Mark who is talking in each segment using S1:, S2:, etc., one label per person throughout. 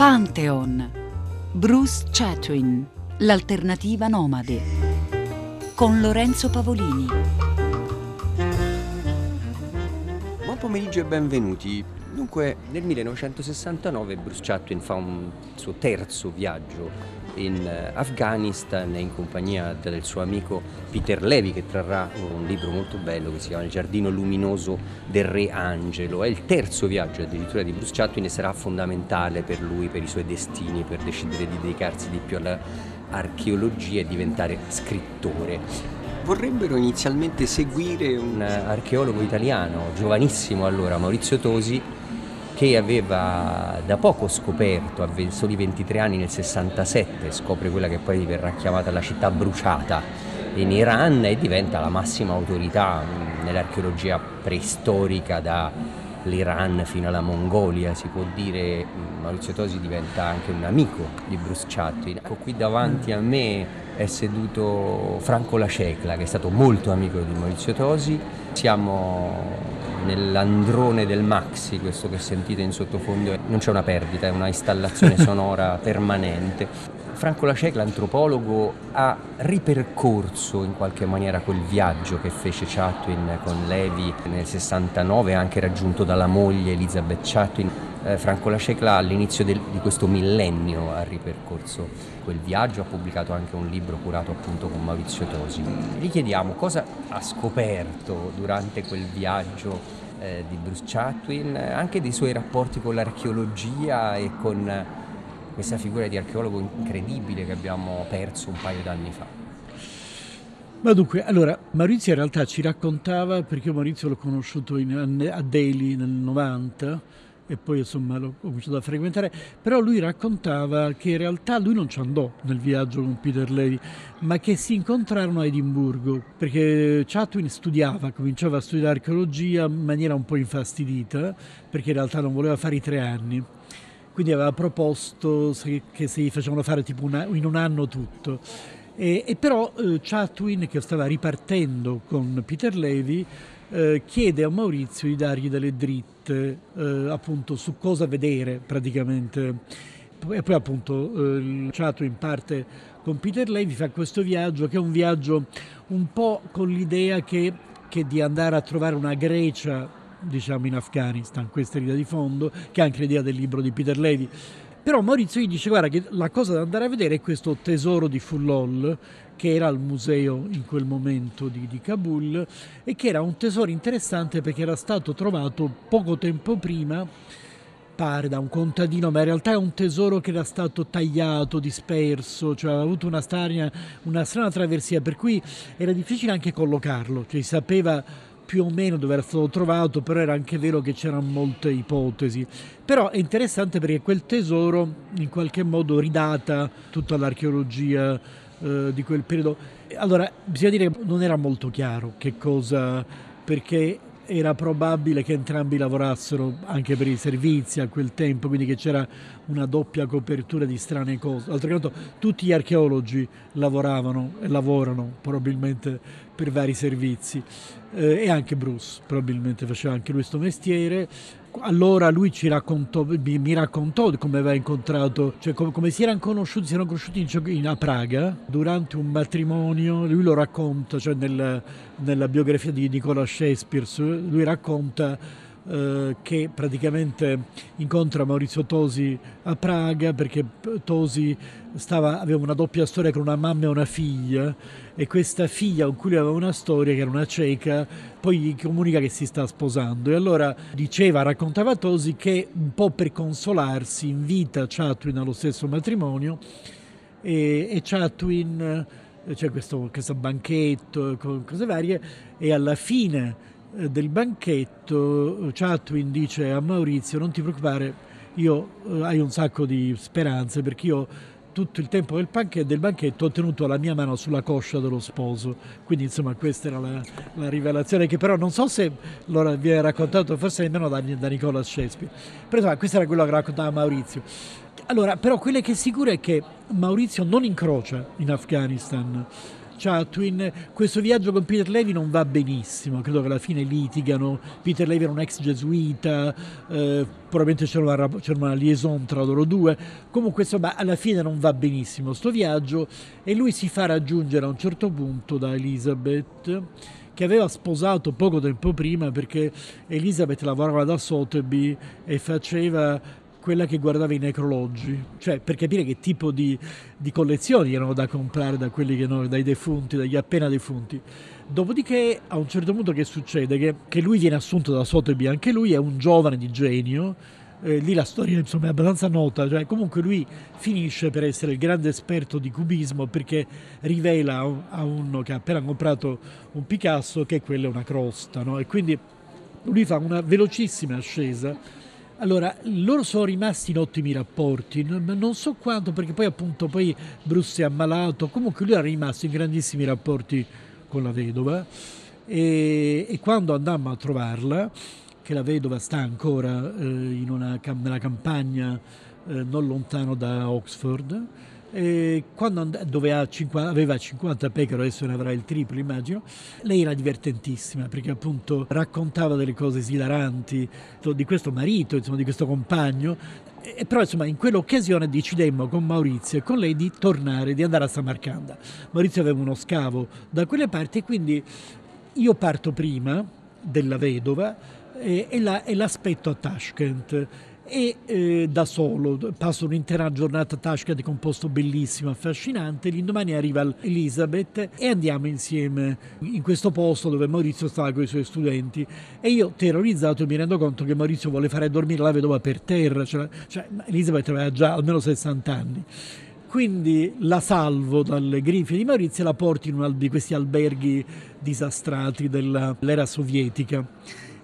S1: Pantheon. Bruce Chatwin, l'alternativa nomade. Con Lorenzo Pavolini.
S2: Buon pomeriggio e benvenuti. Dunque, nel 1969 Bruce Chatwin fa un suo terzo viaggio in eh, Afghanistan in compagnia del suo amico Peter Levi che trarrà un libro molto bello che si chiama Il giardino luminoso del re Angelo. È il terzo viaggio addirittura di Bruce Chatwin e sarà fondamentale per lui, per i suoi destini, per decidere di dedicarsi di più all'archeologia e diventare scrittore vorrebbero inizialmente seguire un archeologo italiano, giovanissimo allora, Maurizio Tosi, che aveva da poco scoperto, a soli 23 anni nel 67, scopre quella che poi verrà chiamata la città bruciata in Iran e diventa la massima autorità nell'archeologia preistorica dall'Iran fino alla Mongolia, si può dire Maurizio Tosi diventa anche un amico di Bruce Chatwin. Ecco qui davanti a me è seduto Franco Lacecla che è stato molto amico di Maurizio Tosi, siamo nell'androne del Maxi, questo che sentite in sottofondo, non c'è una perdita, è una installazione sonora permanente. Franco Lacecla, antropologo, ha ripercorso in qualche maniera quel viaggio che fece Chatwin con Levi nel 69, anche raggiunto dalla moglie Elizabeth Chatwin. Eh, Franco Lacecla all'inizio del, di questo millennio ha ripercorso quel viaggio, ha pubblicato anche un libro curato appunto con Maurizio Tosi. Gli chiediamo cosa ha scoperto durante quel viaggio eh, di Bruce Chatwin, anche dei suoi rapporti con l'archeologia e con questa figura di archeologo incredibile che abbiamo perso un paio d'anni fa.
S3: Ma dunque, allora, Maurizio in realtà ci raccontava, perché Maurizio l'ho conosciuto in, a Delhi nel 90, e poi insomma l'ho cominciato a frequentare, però lui raccontava che in realtà lui non ci andò nel viaggio con Peter Levy, ma che si incontrarono a Edimburgo, perché Chatwin studiava, cominciava a studiare archeologia in maniera un po' infastidita, perché in realtà non voleva fare i tre anni. Quindi aveva proposto che si facevano fare tipo una, in un anno tutto. E, e però eh, Chatwin, che stava ripartendo con Peter Levy, eh, chiede a Maurizio di dargli delle dritte eh, appunto su cosa vedere praticamente e poi appunto eh, il Chato in parte con Peter Levy fa questo viaggio che è un viaggio un po' con l'idea che, che di andare a trovare una Grecia diciamo in Afghanistan, questa è l'idea di fondo, che è anche l'idea del libro di Peter Levy. Però Maurizio gli dice guarda che la cosa da andare a vedere è questo tesoro di Fullol che era al museo in quel momento di, di, Kabul e che era un tesoro interessante perché era stato trovato poco tempo prima pare da un contadino, ma in realtà è un tesoro che era stato tagliato, disperso, cioè aveva avuto una, strana, una strana traversia, per cui era difficile anche collocarlo, cioè sapeva più o meno dove era stato trovato, però era anche vero che c'erano molte ipotesi. Però è interessante perché quel tesoro in qualche modo ridata tutta l'archeologia eh, di quel periodo. Allora, bisogna dire che non era molto chiaro che cosa, perché era probabile che entrambi lavorassero anche per i servizi a quel tempo, quindi che c'era una doppia copertura di strane cose. D'altro canto, tutti gli archeologi lavoravano e lavorano probabilmente per vari servizi eh, e anche Bruce probabilmente faceva anche lui questo mestiere. Allora lui ci raccontò, mi, mi raccontò come aveva incontrato, cioè come, come, si erano conosciuti, si erano conosciuti in, in, a Praga durante un matrimonio, lui lo racconta, cioè nel, nella biografia di Nicola Shakespeare, lui racconta eh, che praticamente incontra Maurizio Tosi a Praga perché Tosi stava, aveva una doppia storia con una mamma e una figlia e questa figlia con cui aveva una storia che era una cieca poi gli comunica che si sta sposando. E allora diceva, raccontava Tosi che un po' per consolarsi invita Chatwin allo stesso matrimonio e, e Chatwin c'è questo, questo banchetto con cose varie e alla fine eh, del banchetto Chatwin dice a Maurizio non ti preoccupare, io eh, hai un sacco di speranze perché io tutto il tempo del, banchetto, del banchetto ho tenuto la mia mano sulla coscia dello sposo. Quindi insomma questa era la, la rivelazione che però non so se lo viene raccontato, forse nemmeno da, da Nicola Shakespeare. Però insomma questo era quello che raccontava Maurizio. Allora, però quello che è sicuro è che Maurizio non incrocia in Afghanistan Chatwin. Questo viaggio con Peter Levy non va benissimo, credo che alla fine litigano. Peter Levy era un ex gesuita, eh, probabilmente c'era una, c'era una, liaison tra loro due. Comunque, insomma, alla fine non va benissimo sto viaggio e lui si fa raggiungere a un certo punto da Elizabeth che aveva sposato poco tempo prima perché Elizabeth lavorava da Sotheby e faceva quella che guardava i necrologi, cioè per capire che tipo di, di collezioni erano da comprare da quelli che no, dai defunti, dagli appena defunti. Dopodiché a un certo punto che succede? Che, che lui viene assunto da Sotheby, anche lui è un giovane di genio, eh, lì la storia insomma, è abbastanza nota, cioè, comunque lui finisce per essere il grande esperto di cubismo perché rivela a, a uno che ha appena comprato un Picasso che quella è una crosta no? e quindi lui fa una velocissima ascesa allora, loro sono rimasti in ottimi rapporti, non so quanto, perché poi appunto poi Bruce si è ammalato, comunque lui era rimasto in grandissimi rapporti con la vedova e, e quando andammo a trovarla, che la vedova sta ancora eh, una, nella campagna eh, non lontano da Oxford, e quando and- dove 50, aveva 50 pecore, adesso ne avrà il triplo immagino, lei era divertentissima perché appunto raccontava delle cose esilaranti di questo marito, insomma, di questo compagno. E, però insomma in quell'occasione decidemmo con Maurizio e con lei di tornare, di andare a Samarcanda. Maurizio aveva uno scavo da quelle parti e quindi io parto prima della vedova e, e, la, e l'aspetto a Tashkent e eh, da solo passo un'intera giornata a Tashkent con un posto bellissimo, affascinante. L'indomani arriva Elizabeth e andiamo insieme in questo posto dove Maurizio stava con i suoi studenti e io terrorizzato mi rendo conto che Maurizio vuole fare dormire la vedova per terra, cioè, cioè Elizabeth aveva già almeno 60 anni. Quindi la salvo dalle grinfie di Maurizio e la porto in uno di questi alberghi disastrati dell'era sovietica.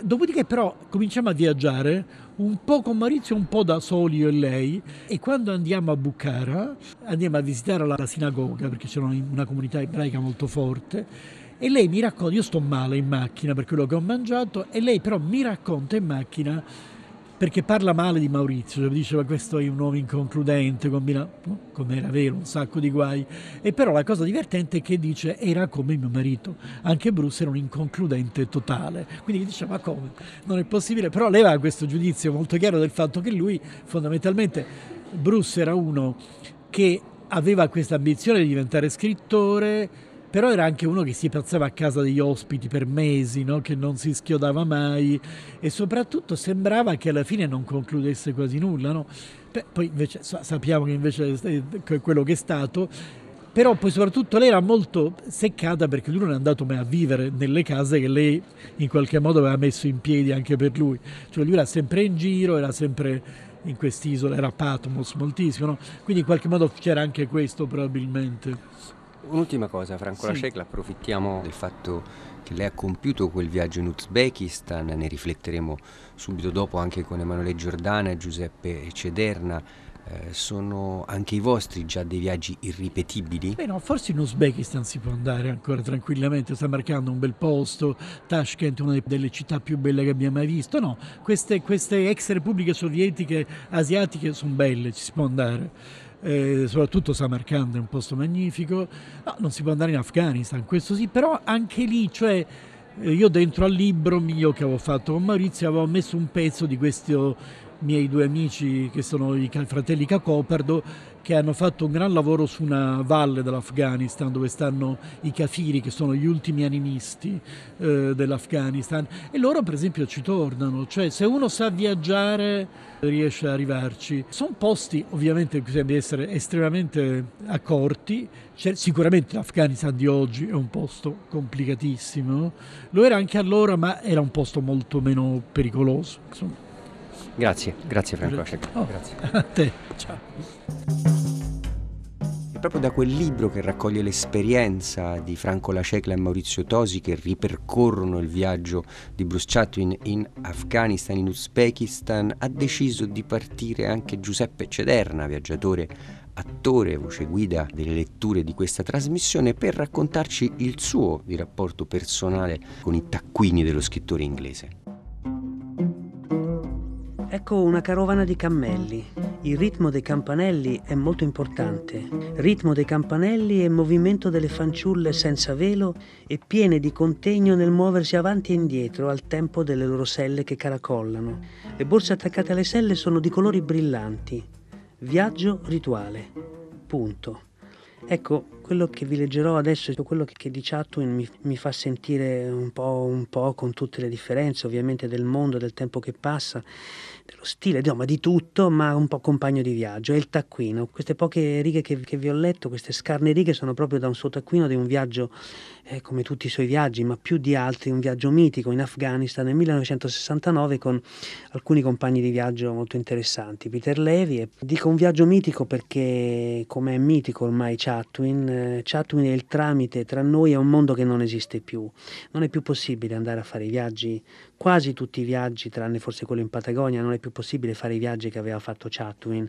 S3: Dopodiché però cominciamo a viaggiare un po' con Maurizio, un po' da soli io e lei. E quando andiamo a Bukhara andiamo a visitare la sinagoga perché c'è una comunità ebraica molto forte e lei mi racconta, io sto male in macchina per quello che ho mangiato e lei però mi racconta in macchina perché parla male di Maurizio, cioè diceva questo è un uomo inconcludente, combina, come era vero, un sacco di guai, e però la cosa divertente è che dice era come mio marito, anche Bruce era un inconcludente totale, quindi dice ma come, non è possibile, però lei aveva questo giudizio molto chiaro del fatto che lui fondamentalmente, Bruce era uno che aveva questa ambizione di diventare scrittore, però era anche uno che si piazzava a casa degli ospiti per mesi, no? che non si schiodava mai e soprattutto sembrava che alla fine non concludesse quasi nulla. No? Poi invece sappiamo che invece è quello che è stato, però poi soprattutto lei era molto seccata perché lui non è andato mai a vivere nelle case che lei in qualche modo aveva messo in piedi anche per lui, cioè lui era sempre in giro, era sempre in quest'isola, era Patmos moltissimo, no? quindi in qualche modo c'era anche questo probabilmente.
S4: Un'ultima cosa, Franco sì. Lascecla, approfittiamo del fatto che lei ha compiuto quel viaggio in Uzbekistan, ne rifletteremo subito dopo anche con Emanuele Giordana e Giuseppe Cederna. Eh, sono anche i vostri già dei viaggi irripetibili?
S3: Beh no, forse in Uzbekistan si può andare ancora tranquillamente, sta marcando un bel posto, Tashkent è una delle città più belle che abbiamo mai visto, no, queste, queste ex repubbliche sovietiche asiatiche sono belle, ci si può andare eh, soprattutto Samarkand è un posto magnifico, no, non si può andare in Afghanistan, questo sì, però anche lì, cioè, eh, io dentro al libro mio che avevo fatto con Maurizio avevo messo un pezzo di questi miei due amici che sono i fratelli Cacopardo che hanno fatto un gran lavoro su una valle dell'Afghanistan dove stanno i kafiri che sono gli ultimi animisti eh, dell'Afghanistan e loro per esempio ci tornano, cioè se uno sa viaggiare riesce ad arrivarci. Sono posti ovviamente bisogna essere estremamente accorti, C'è, sicuramente l'Afghanistan di oggi è un posto complicatissimo, lo era anche allora ma era un posto molto meno pericoloso. Insomma.
S4: Grazie, grazie Franco Lascec.
S3: Oh,
S4: grazie.
S3: A te, ciao.
S4: È proprio da quel libro che raccoglie l'esperienza di Franco Lacecla e Maurizio Tosi che ripercorrono il viaggio di Bruce Chatwin in Afghanistan, in Uzbekistan, ha deciso di partire anche Giuseppe Cederna, viaggiatore attore, voce guida delle letture di questa trasmissione, per raccontarci il suo di rapporto personale con i taccuini dello scrittore inglese.
S5: Ecco una carovana di cammelli. Il ritmo dei campanelli è molto importante. Ritmo dei campanelli e movimento delle fanciulle senza velo e piene di contegno nel muoversi avanti e indietro al tempo delle loro selle che caracollano. Le borse attaccate alle selle sono di colori brillanti. Viaggio rituale. Punto. Ecco, quello che vi leggerò adesso è quello che di Chatwin mi, mi fa sentire un po', un po' con tutte le differenze ovviamente del mondo, del tempo che passa, dello stile, no, di tutto, ma un po' compagno di viaggio. È il taccuino. Queste poche righe che, che vi ho letto, queste scarne righe, sono proprio da un suo taccuino di un viaggio, eh, come tutti i suoi viaggi, ma più di altri, un viaggio mitico in Afghanistan nel 1969 con alcuni compagni di viaggio molto interessanti. Peter Levy, e dico un viaggio mitico perché, come è mitico ormai Chatwin, eh, Chatwin è il tramite tra noi e un mondo che non esiste più. Non è più possibile andare a fare i viaggi, quasi tutti i viaggi, tranne forse quello in Patagonia, non è più possibile fare i viaggi che aveva fatto Chatwin,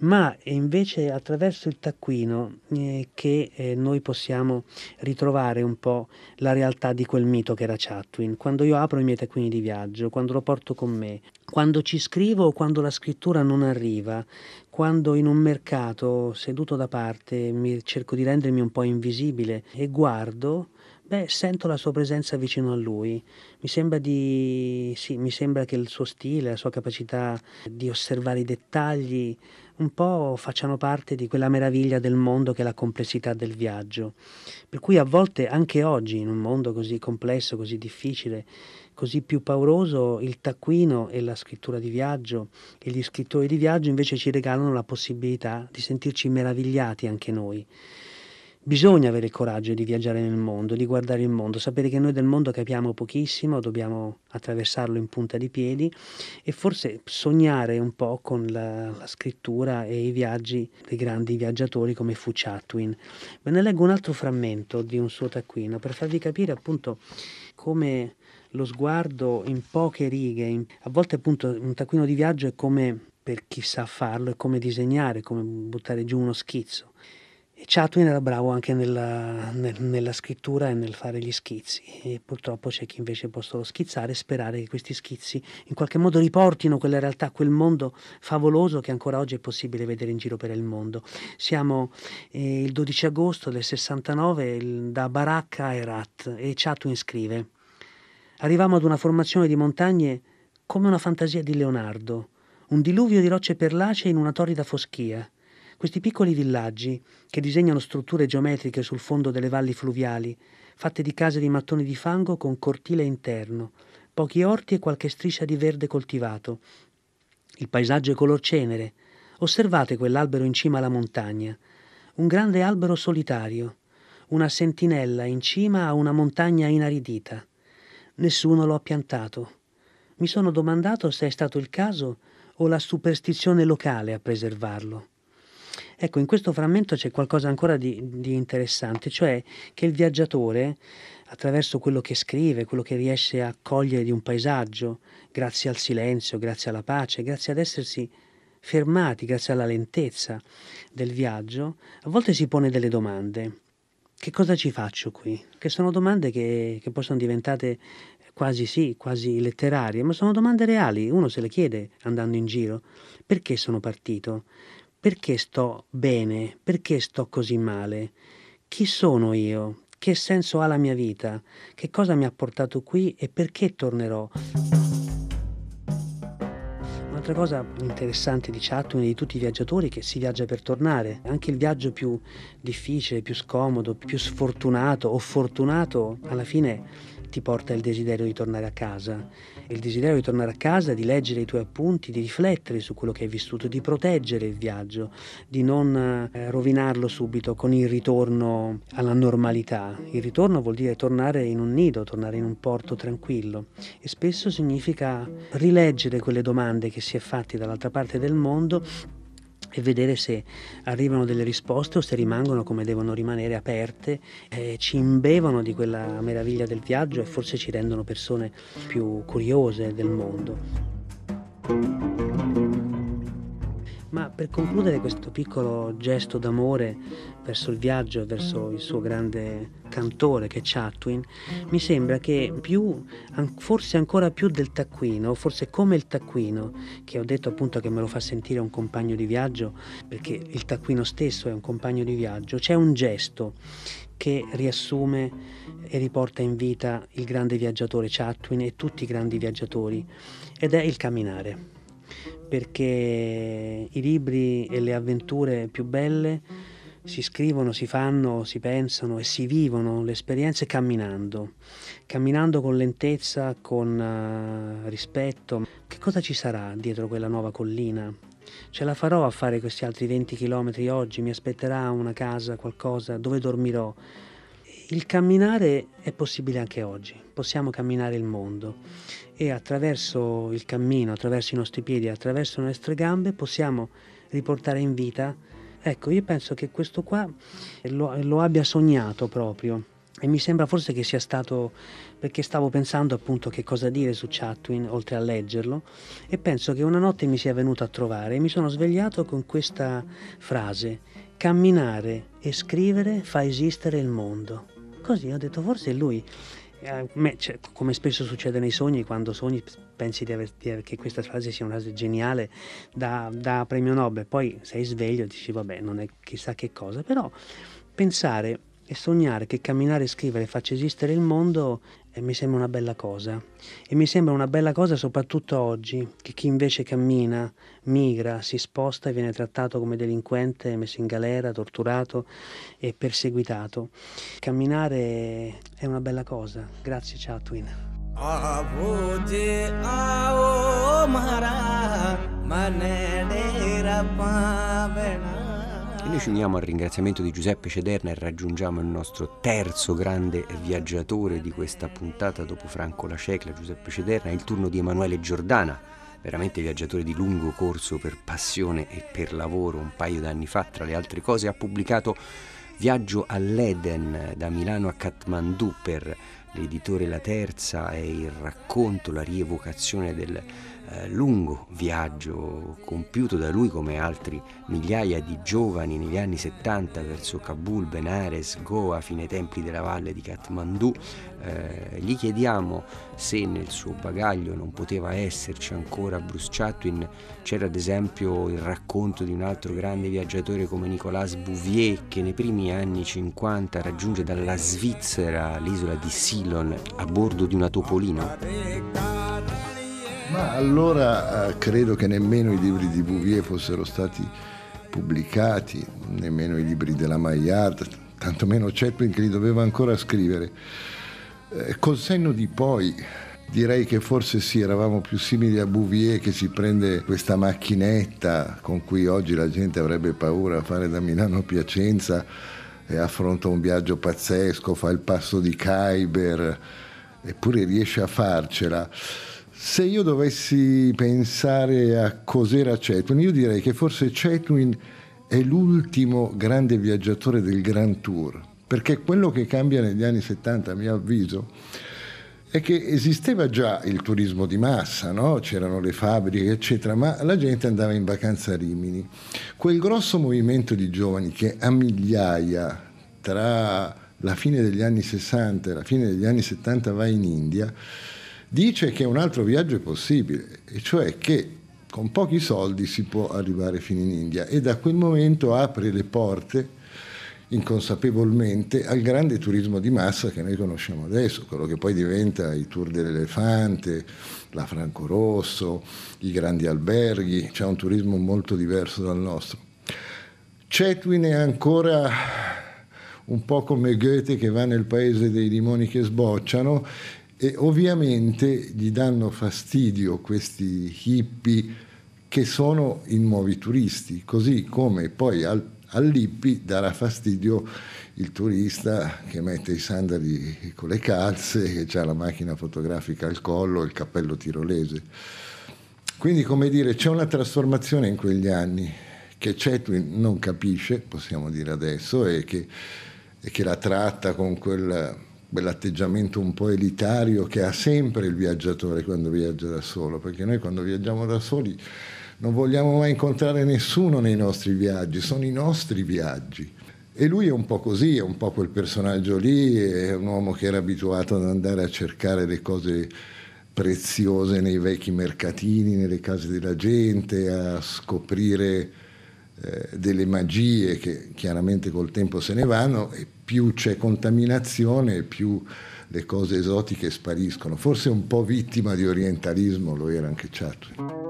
S5: ma è invece attraverso il taccuino eh, che eh, noi possiamo ritrovare un po' la realtà di quel mito che era Chatwin. Quando io apro i miei taccuini di viaggio, quando lo porto con me, quando ci scrivo o quando la scrittura non arriva, quando in un mercato seduto da parte mi cerco di rendermi un po' invisibile e guardo, beh, sento la sua presenza vicino a lui. Mi sembra, di, sì, mi sembra che il suo stile, la sua capacità di osservare i dettagli, un po' facciano parte di quella meraviglia del mondo che è la complessità del viaggio. Per cui a volte, anche oggi, in un mondo così complesso, così difficile, così più pauroso, il taccuino e la scrittura di viaggio e gli scrittori di viaggio invece ci regalano la possibilità di sentirci meravigliati anche noi. Bisogna avere il coraggio di viaggiare nel mondo, di guardare il mondo, sapere che noi del mondo capiamo pochissimo, dobbiamo attraversarlo in punta di piedi e forse sognare un po' con la, la scrittura e i viaggi dei grandi viaggiatori come fu Chatwin. Ve ne leggo un altro frammento di un suo taccuino per farvi capire appunto come lo sguardo in poche righe, in, a volte appunto un taccuino di viaggio è come per chi sa farlo, è come disegnare, come buttare giù uno schizzo. Chatwin era bravo anche nella, nel, nella, scrittura e nel fare gli schizzi e purtroppo c'è chi invece può solo schizzare e sperare che questi schizzi in qualche modo riportino quella realtà, quel mondo favoloso che ancora oggi è possibile vedere in giro per il mondo. Siamo eh, il 12 agosto del 69 il, da Baracca a Herat e Chatwin scrive Arrivamo ad una formazione di montagne come una fantasia di Leonardo, un diluvio di rocce perlacee in una torrida foschia questi piccoli villaggi, che disegnano strutture geometriche sul fondo delle valli fluviali, fatte di case di mattoni di fango con cortile interno, pochi orti e qualche striscia di verde coltivato. Il paesaggio è color cenere. Osservate quell'albero in cima alla montagna. Un grande albero solitario, una sentinella in cima a una montagna inaridita. Nessuno lo ha piantato. Mi sono domandato se è stato il caso o la superstizione locale a preservarlo. Ecco, in questo frammento c'è qualcosa ancora di, di, interessante, cioè che il viaggiatore, attraverso quello che scrive, quello che riesce a cogliere di un paesaggio, grazie al silenzio, grazie alla pace, grazie ad essersi fermati, grazie alla lentezza del viaggio, a volte si pone delle domande. Che cosa ci faccio qui? Che sono domande che, che poi sono diventate quasi sì, quasi letterarie, ma sono domande reali, uno se le chiede andando in giro. Perché sono partito? Perché sto bene? Perché sto così male? Chi sono io? Che senso ha la mia vita? Che cosa mi ha portato qui e perché tornerò? Un'altra cosa interessante di Chatwin e di tutti i viaggiatori è che si viaggia per tornare. Anche il viaggio più difficile, più scomodo, più sfortunato o fortunato, alla fine ti porta il desiderio di tornare a casa. Il desiderio di tornare a casa, di leggere i tuoi appunti, di riflettere su quello che hai vissuto, di proteggere il viaggio, di non eh, rovinarlo subito con il ritorno alla normalità. Il ritorno vuol dire tornare in un nido, tornare in un porto tranquillo e spesso significa rileggere quelle domande che si è fatti dall'altra parte del mondo e vedere se arrivano delle risposte o se rimangono come devono rimanere aperte, eh, ci imbevano di quella meraviglia del viaggio e forse ci rendono persone più curiose del mondo. Ma per concludere questo piccolo gesto d'amore verso il viaggio, verso il suo grande cantore che è Chatwin, mi sembra che più, forse ancora più del taccuino, forse come il taccuino, che ho detto appunto che me lo fa sentire un compagno di viaggio, perché il taccuino stesso è un compagno di viaggio, c'è un gesto che riassume e riporta in vita il grande viaggiatore Chatwin e tutti i grandi viaggiatori, ed è il camminare perché i libri e le avventure più belle si scrivono, si fanno, si pensano e si vivono le esperienze camminando, camminando con lentezza, con uh, rispetto. Che cosa ci sarà dietro quella nuova collina? Ce la farò a fare questi altri 20 km oggi? Mi aspetterà una casa, qualcosa? Dove dormirò? Il camminare è possibile anche oggi, possiamo camminare il mondo e attraverso il cammino, attraverso i nostri piedi, attraverso le nostre gambe possiamo riportare in vita. Ecco, io penso che questo qua lo, lo abbia sognato proprio e mi sembra forse che sia stato perché stavo pensando appunto che cosa dire su Chatwin oltre a leggerlo e penso che una notte mi sia venuto a trovare e mi sono svegliato con questa frase camminare e scrivere fa esistere il mondo. Così ho detto, forse lui, me, cioè, come spesso succede nei sogni, quando sogni pensi di aver, di che questa frase sia una frase geniale da, da premio Nobel, poi sei sveglio e dici, vabbè, non è chissà che cosa, però pensare e sognare che camminare e scrivere faccia esistere il mondo eh, mi sembra una bella cosa. E mi sembra una bella cosa soprattutto oggi, che chi invece cammina, migra, si sposta e viene trattato come delinquente, messo in galera, torturato e perseguitato. Camminare è una bella cosa. Grazie Chatwin.
S4: E noi ci uniamo al ringraziamento di Giuseppe Cederna e raggiungiamo il nostro terzo grande viaggiatore di questa puntata dopo Franco La Cecla, Giuseppe Cederna, è il turno di Emanuele Giordana, veramente viaggiatore di lungo corso per passione e per lavoro. Un paio d'anni fa, tra le altre cose, ha pubblicato Viaggio all'Eden da Milano a Kathmandu per l'editore La Terza e il racconto, la rievocazione del eh, lungo viaggio compiuto da lui come altri migliaia di giovani negli anni 70 verso Kabul, Benares, Goa, fino ai templi della valle di Kathmandu. Eh, gli chiediamo se nel suo bagaglio non poteva esserci ancora Bruce Chatwin, c'era ad esempio il racconto di un altro grande viaggiatore come Nicolas Bouvier che nei primi anni 50 raggiunge dalla Svizzera l'isola di Ceylon a bordo di una topolina.
S6: Ma allora eh, credo che nemmeno i libri di Bouvier fossero stati pubblicati, nemmeno i libri della Maillard, tantomeno Chaplin che li doveva ancora scrivere. Eh, col senno di poi direi che forse sì, eravamo più simili a Bouvier che si prende questa macchinetta con cui oggi la gente avrebbe paura a fare da Milano a Piacenza e affronta un viaggio pazzesco, fa il passo di Khyber, eppure riesce a farcela. Se io dovessi pensare a cos'era Chetwin, io direi che forse Chetwin è l'ultimo grande viaggiatore del Grand Tour, perché quello che cambia negli anni 70, a mio avviso, è che esisteva già il turismo di massa, no? c'erano le fabbriche, eccetera, ma la gente andava in vacanza a Rimini. Quel grosso movimento di giovani che a migliaia tra la fine degli anni 60 e la fine degli anni 70 va in India, dice che un altro viaggio è possibile, e cioè che con pochi soldi si può arrivare fino in India e da quel momento apre le porte inconsapevolmente al grande turismo di massa che noi conosciamo adesso, quello che poi diventa i tour dell'elefante, la Franco Rosso, i grandi alberghi, c'è un turismo molto diverso dal nostro. Cetwin è ancora un po' come Goethe che va nel paese dei limoni che sbocciano e ovviamente gli danno fastidio questi hippie che sono i nuovi turisti, così come poi al, all'hippie darà fastidio il turista che mette i sandali con le calze, che ha la macchina fotografica al collo, il cappello tirolese. Quindi, come dire, c'è una trasformazione in quegli anni che Chetwin non capisce, possiamo dire adesso, e che, e che la tratta con quel quell'atteggiamento un po' elitario che ha sempre il viaggiatore quando viaggia da solo, perché noi quando viaggiamo da soli non vogliamo mai incontrare nessuno nei nostri viaggi, sono i nostri viaggi. E lui è un po' così, è un po' quel personaggio lì, è un uomo che era abituato ad andare a cercare le cose preziose nei vecchi mercatini, nelle case della gente, a scoprire eh, delle magie che chiaramente col tempo se ne vanno e più c'è contaminazione più le cose esotiche spariscono. Forse un po' vittima di orientalismo lo era anche Chaplin.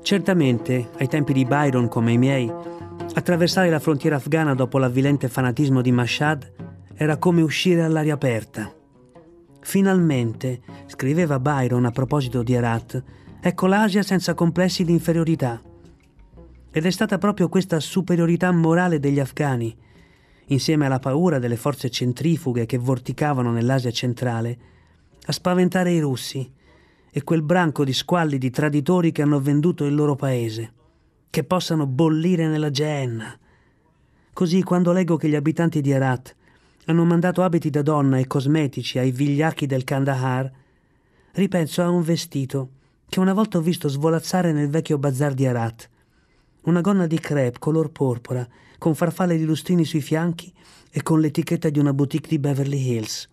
S5: Certamente, ai tempi di Byron come i miei, attraversare la frontiera afghana dopo l'avvilente fanatismo di Mashhad era come uscire all'aria aperta. Finalmente, scriveva Byron a proposito di Herat, ecco l'Asia senza complessi di inferiorità. Ed è stata proprio questa superiorità morale degli afghani, insieme alla paura delle forze centrifughe che vorticavano nell'Asia centrale, a spaventare i russi e quel branco di squallidi traditori che hanno venduto il loro paese, che possano bollire nella Geenna. Così quando leggo che gli abitanti di Herat hanno mandato abiti da donna e cosmetici ai vigliacchi del Kandahar, ripenso a un vestito che una volta ho visto svolazzare nel vecchio bazar di Herat, una gonna di crepe color porpora, con farfalle di lustrini sui fianchi e con l'etichetta di una boutique di Beverly Hills.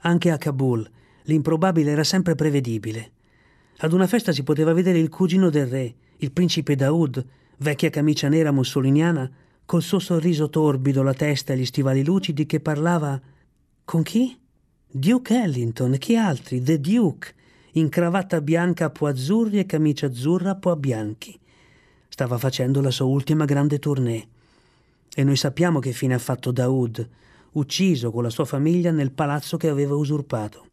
S5: Anche a Kabul l'improbabile era sempre prevedibile. Ad una festa si poteva vedere il cugino del re, il principe Daoud, vecchia camicia nera mussoliniana, col suo sorriso torbido, la testa e gli stivali lucidi, che parlava con chi? Duke Ellington, chi altri? The Duke, in cravatta bianca a po' azzurri e camicia azzurra a po' bianchi. Stava facendo la sua ultima grande tournée. E noi sappiamo che fine ha fatto Daoud, ucciso con la sua famiglia nel palazzo che aveva usurpato.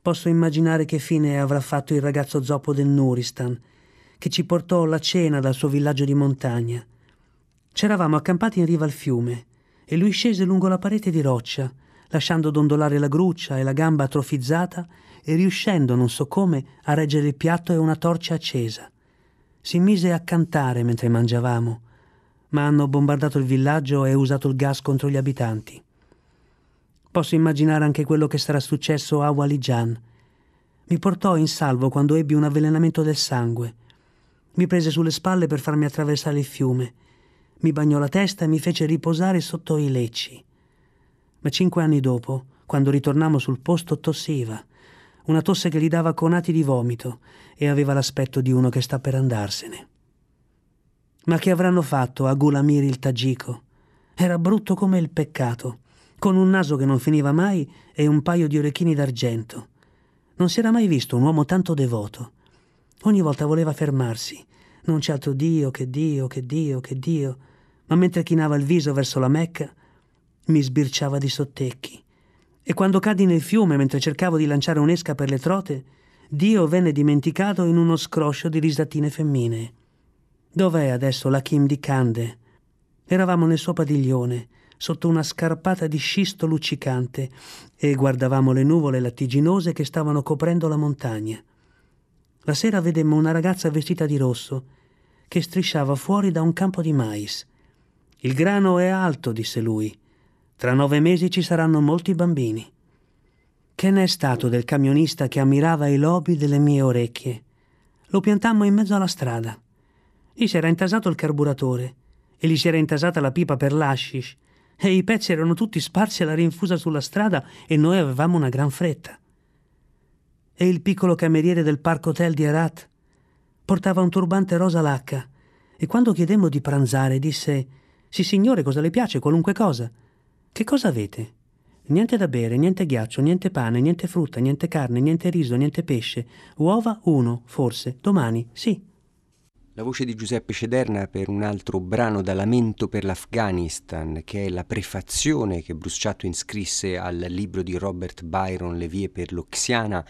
S5: Posso immaginare che fine avrà fatto il ragazzo zoppo del Nuristan, che ci portò la cena dal suo villaggio di montagna. C'eravamo accampati in riva al fiume e lui scese lungo la parete di roccia, lasciando dondolare la gruccia e la gamba atrofizzata e riuscendo, non so come, a reggere il piatto e una torcia accesa. Si mise a cantare mentre mangiavamo, ma hanno bombardato il villaggio e usato il gas contro gli abitanti. Posso immaginare anche quello che sarà successo a Walijan. Mi portò in salvo quando ebbi un avvelenamento del sangue. Mi prese sulle spalle per farmi attraversare il fiume. Mi bagnò la testa e mi fece riposare sotto i lecci. Ma cinque anni dopo, quando ritornammo sul posto, tossiva. Una tosse che gli dava conati di vomito e aveva l'aspetto di uno che sta per andarsene. Ma che avranno fatto a Gulamir il Tagico? Era brutto come il peccato con un naso che non finiva mai e un paio di orecchini d'argento. Non si era mai visto un uomo tanto devoto. Ogni volta voleva fermarsi. Non c'è altro Dio che Dio, che Dio, che Dio. Ma mentre chinava il viso verso la Mecca, mi sbirciava di sottecchi. E quando cadi nel fiume mentre cercavo di lanciare un'esca per le trote, Dio venne dimenticato in uno scroscio di risatine femminee. Dov'è adesso la Kim di Cande? Eravamo nel suo padiglione sotto una scarpata di scisto luccicante e guardavamo le nuvole lattiginose che stavano coprendo la montagna. La sera vedemmo una ragazza vestita di rosso che strisciava fuori da un campo di mais. Il grano è alto, disse lui. Tra nove mesi ci saranno molti bambini. Che ne è stato del camionista che ammirava i lobi delle mie orecchie? Lo piantammo in mezzo alla strada. Gli si era intasato il carburatore e gli si era intasata la pipa per l'ashish e i pezzi erano tutti sparsi alla rinfusa sulla strada e noi avevamo una gran fretta. E il piccolo cameriere del Parco Hotel di Herat portava un turbante rosa lacca e quando chiedemmo di pranzare disse «Sì signore, cosa le piace? Qualunque cosa». «Che cosa avete?» Niente da bere, niente ghiaccio, niente pane, niente frutta, niente carne, niente riso, niente pesce. Uova uno, forse. Domani, sì.
S4: La voce di Giuseppe Cederna per un altro brano da Lamento per l'Afghanistan, che è la prefazione che Bruce Chatwin scrisse al libro di Robert Byron Le vie per l'Oxiana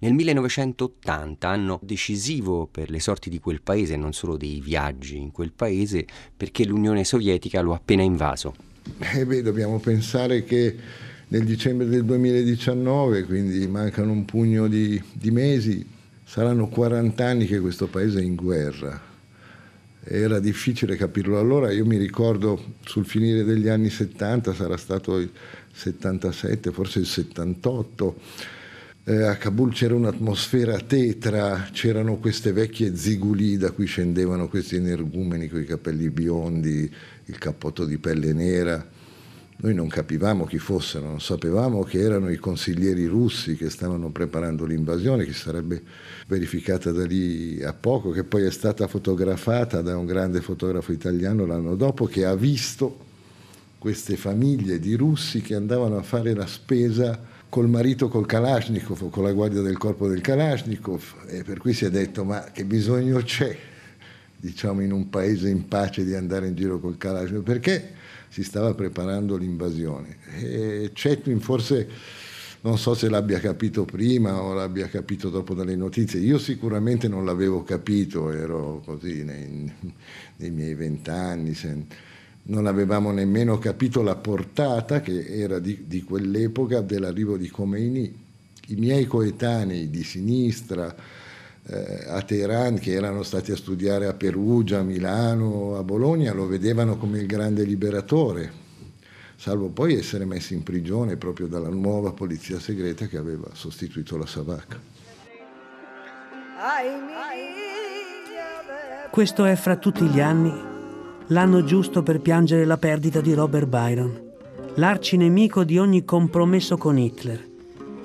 S4: nel 1980, anno decisivo per le sorti di quel paese non solo dei viaggi in quel paese, perché l'Unione Sovietica lo ha appena invaso.
S6: Eh beh, dobbiamo pensare che nel dicembre del 2019, quindi mancano un pugno di, di mesi, Saranno 40 anni che questo paese è in guerra. Era difficile capirlo allora, io mi ricordo sul finire degli anni 70, sarà stato il 77, forse il 78, eh, a Kabul c'era un'atmosfera tetra, c'erano queste vecchie ziguli da cui scendevano questi energumeni con i capelli biondi, il cappotto di pelle nera. Noi non capivamo chi fossero, non sapevamo che erano i consiglieri russi che stavano preparando l'invasione, che sarebbe verificata da lì a poco, che poi è stata fotografata da un grande fotografo italiano l'anno dopo, che ha visto queste famiglie di russi che andavano a fare la spesa col marito col Kalashnikov con la guardia del corpo del Kalashnikov e per cui si è detto ma che bisogno c'è diciamo in un paese in pace di andare in giro col Kalashnikov? Perché si stava preparando l'invasione. E Cetwin forse non so se l'abbia capito prima o l'abbia capito dopo dalle notizie. Io sicuramente non l'avevo capito ero così nei, nei miei vent'anni non avevamo nemmeno capito la portata che era di, di quell'epoca dell'arrivo di Khomeini. I miei coetanei di sinistra eh, a Teheran, che erano stati a studiare a Perugia, a Milano, a Bologna, lo vedevano come il grande liberatore, salvo poi essere messi in prigione proprio dalla nuova polizia segreta che aveva sostituito la Savak.
S5: Questo è fra tutti gli anni l'anno giusto per piangere la perdita di Robert Byron, l'arcinemico di ogni compromesso con Hitler.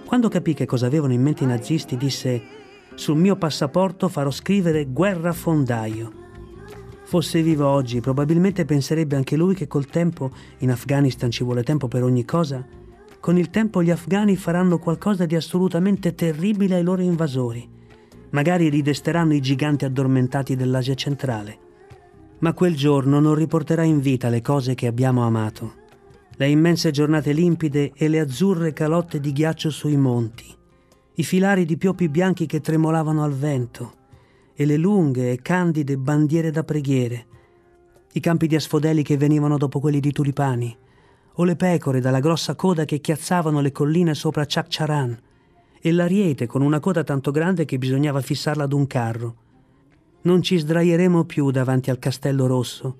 S5: Quando capì che cosa avevano in mente i nazisti, disse: Sul mio passaporto farò scrivere guerra fondaio. Fosse vivo oggi, probabilmente penserebbe anche lui che col tempo, in Afghanistan ci vuole tempo per ogni cosa, con il tempo gli afghani faranno qualcosa di assolutamente terribile ai loro invasori. Magari ridesteranno i giganti addormentati dell'Asia centrale ma quel giorno non riporterà in vita le cose che abbiamo amato. Le immense giornate limpide e le azzurre calotte di ghiaccio sui monti, i filari di pioppi bianchi che tremolavano al vento. E le lunghe e candide bandiere da preghiere, i campi di asfodeli che venivano dopo quelli di tulipani, o le pecore dalla grossa coda che chiazzavano le colline sopra Chakcharan, e l'ariete con una coda tanto grande che bisognava fissarla ad un carro, non ci sdraieremo più davanti al castello rosso,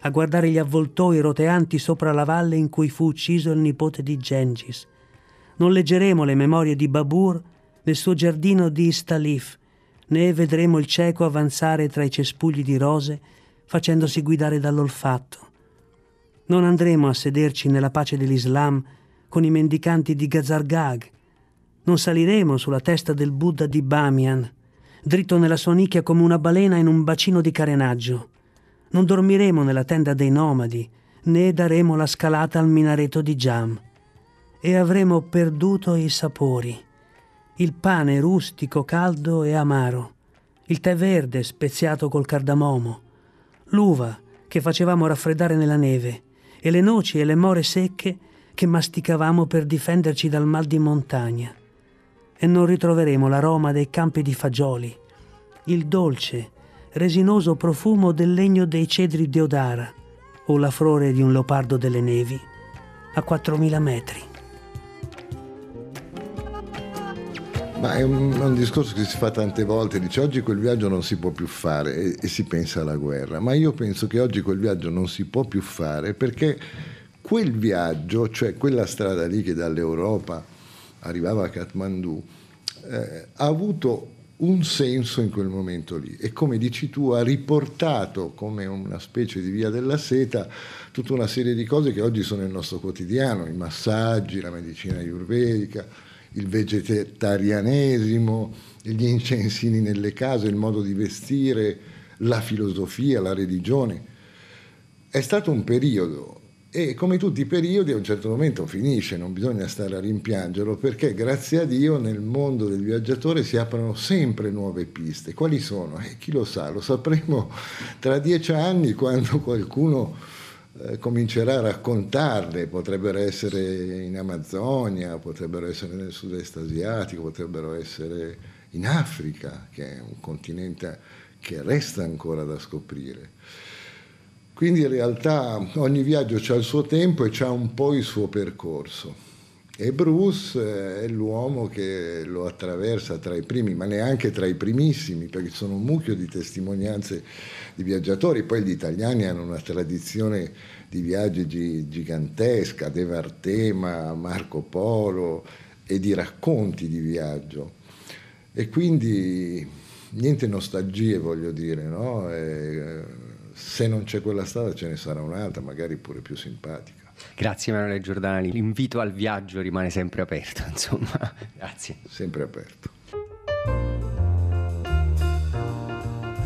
S5: a guardare gli avvoltoi roteanti sopra la valle in cui fu ucciso il nipote di Gengis. Non leggeremo le memorie di Babur nel suo giardino di Istalif, né vedremo il cieco avanzare tra i cespugli di rose facendosi guidare dall'olfatto. Non andremo a sederci nella pace dell'Islam con i mendicanti di Gazargag. Non saliremo sulla testa del Buddha di Bamian dritto nella sua nicchia come una balena in un bacino di carenaggio. Non dormiremo nella tenda dei nomadi, né daremo la scalata al minareto di Jam. E avremo perduto i sapori. Il pane rustico, caldo e amaro, il tè verde speziato col cardamomo, l'uva che facevamo raffreddare nella neve e le noci e le more secche che masticavamo per difenderci dal mal di montagna e non ritroveremo l'aroma dei campi di fagioli, il dolce, resinoso profumo del legno dei cedri di Odara o la flore di un leopardo delle nevi a 4.000 metri.
S6: Ma è un, un, discorso che si fa tante volte, dice oggi quel viaggio non si può più fare e, e si pensa alla guerra, ma io penso che oggi quel viaggio non si può più fare perché quel viaggio, cioè quella strada lì che dall'Europa arrivava a Kathmandu, eh, ha avuto un senso in quel momento lì e come dici tu ha riportato come una specie di via della seta tutta una serie di cose che oggi sono nel nostro quotidiano, i massaggi, la medicina ayurvedica, il vegetarianesimo, gli incensini nelle case, il modo di vestire, la filosofia, la religione. È stato un periodo e come tutti i periodi a un certo momento finisce, non bisogna stare a rimpiangerlo perché grazie a Dio nel mondo del viaggiatore si aprono sempre nuove piste. Quali sono? Eh, chi lo sa, lo sapremo tra dieci anni quando qualcuno eh, comincerà a raccontarle, potrebbero essere in Amazzonia, potrebbero essere nel sud-est asiatico, potrebbero essere in Africa, che è un continente che resta ancora da scoprire. Quindi in realtà ogni viaggio ha il suo tempo e ha un po' il suo percorso. E Bruce eh, è l'uomo che lo attraversa tra i primi, ma neanche tra i primissimi, perché sono un mucchio di testimonianze di viaggiatori. Poi gli italiani hanno una tradizione di viaggi gigantesca, De Vartema, Marco Polo, e di racconti di viaggio. E quindi niente nostalgie, voglio dire, no? E, se non c'è quella strada ce ne sarà un'altra, magari pure più simpatica.
S4: Grazie Emanuele Giordani, l'invito al viaggio rimane sempre aperto, insomma, grazie.
S6: Sempre aperto.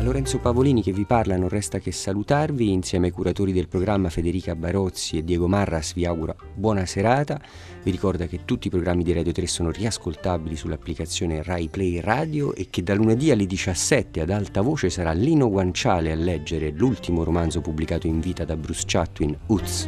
S4: Lorenzo Pavolini che vi parla non resta che salutarvi insieme ai curatori del programma Federica Barozzi e Diego Marras vi auguro buona serata vi ricorda che tutti i programmi di Radio 3 sono riascoltabili sull'applicazione Rai Play Radio e che da lunedì alle 17 ad alta voce sarà Lino Guanciale a leggere l'ultimo romanzo pubblicato in vita da Bruce Chatwin, Uz.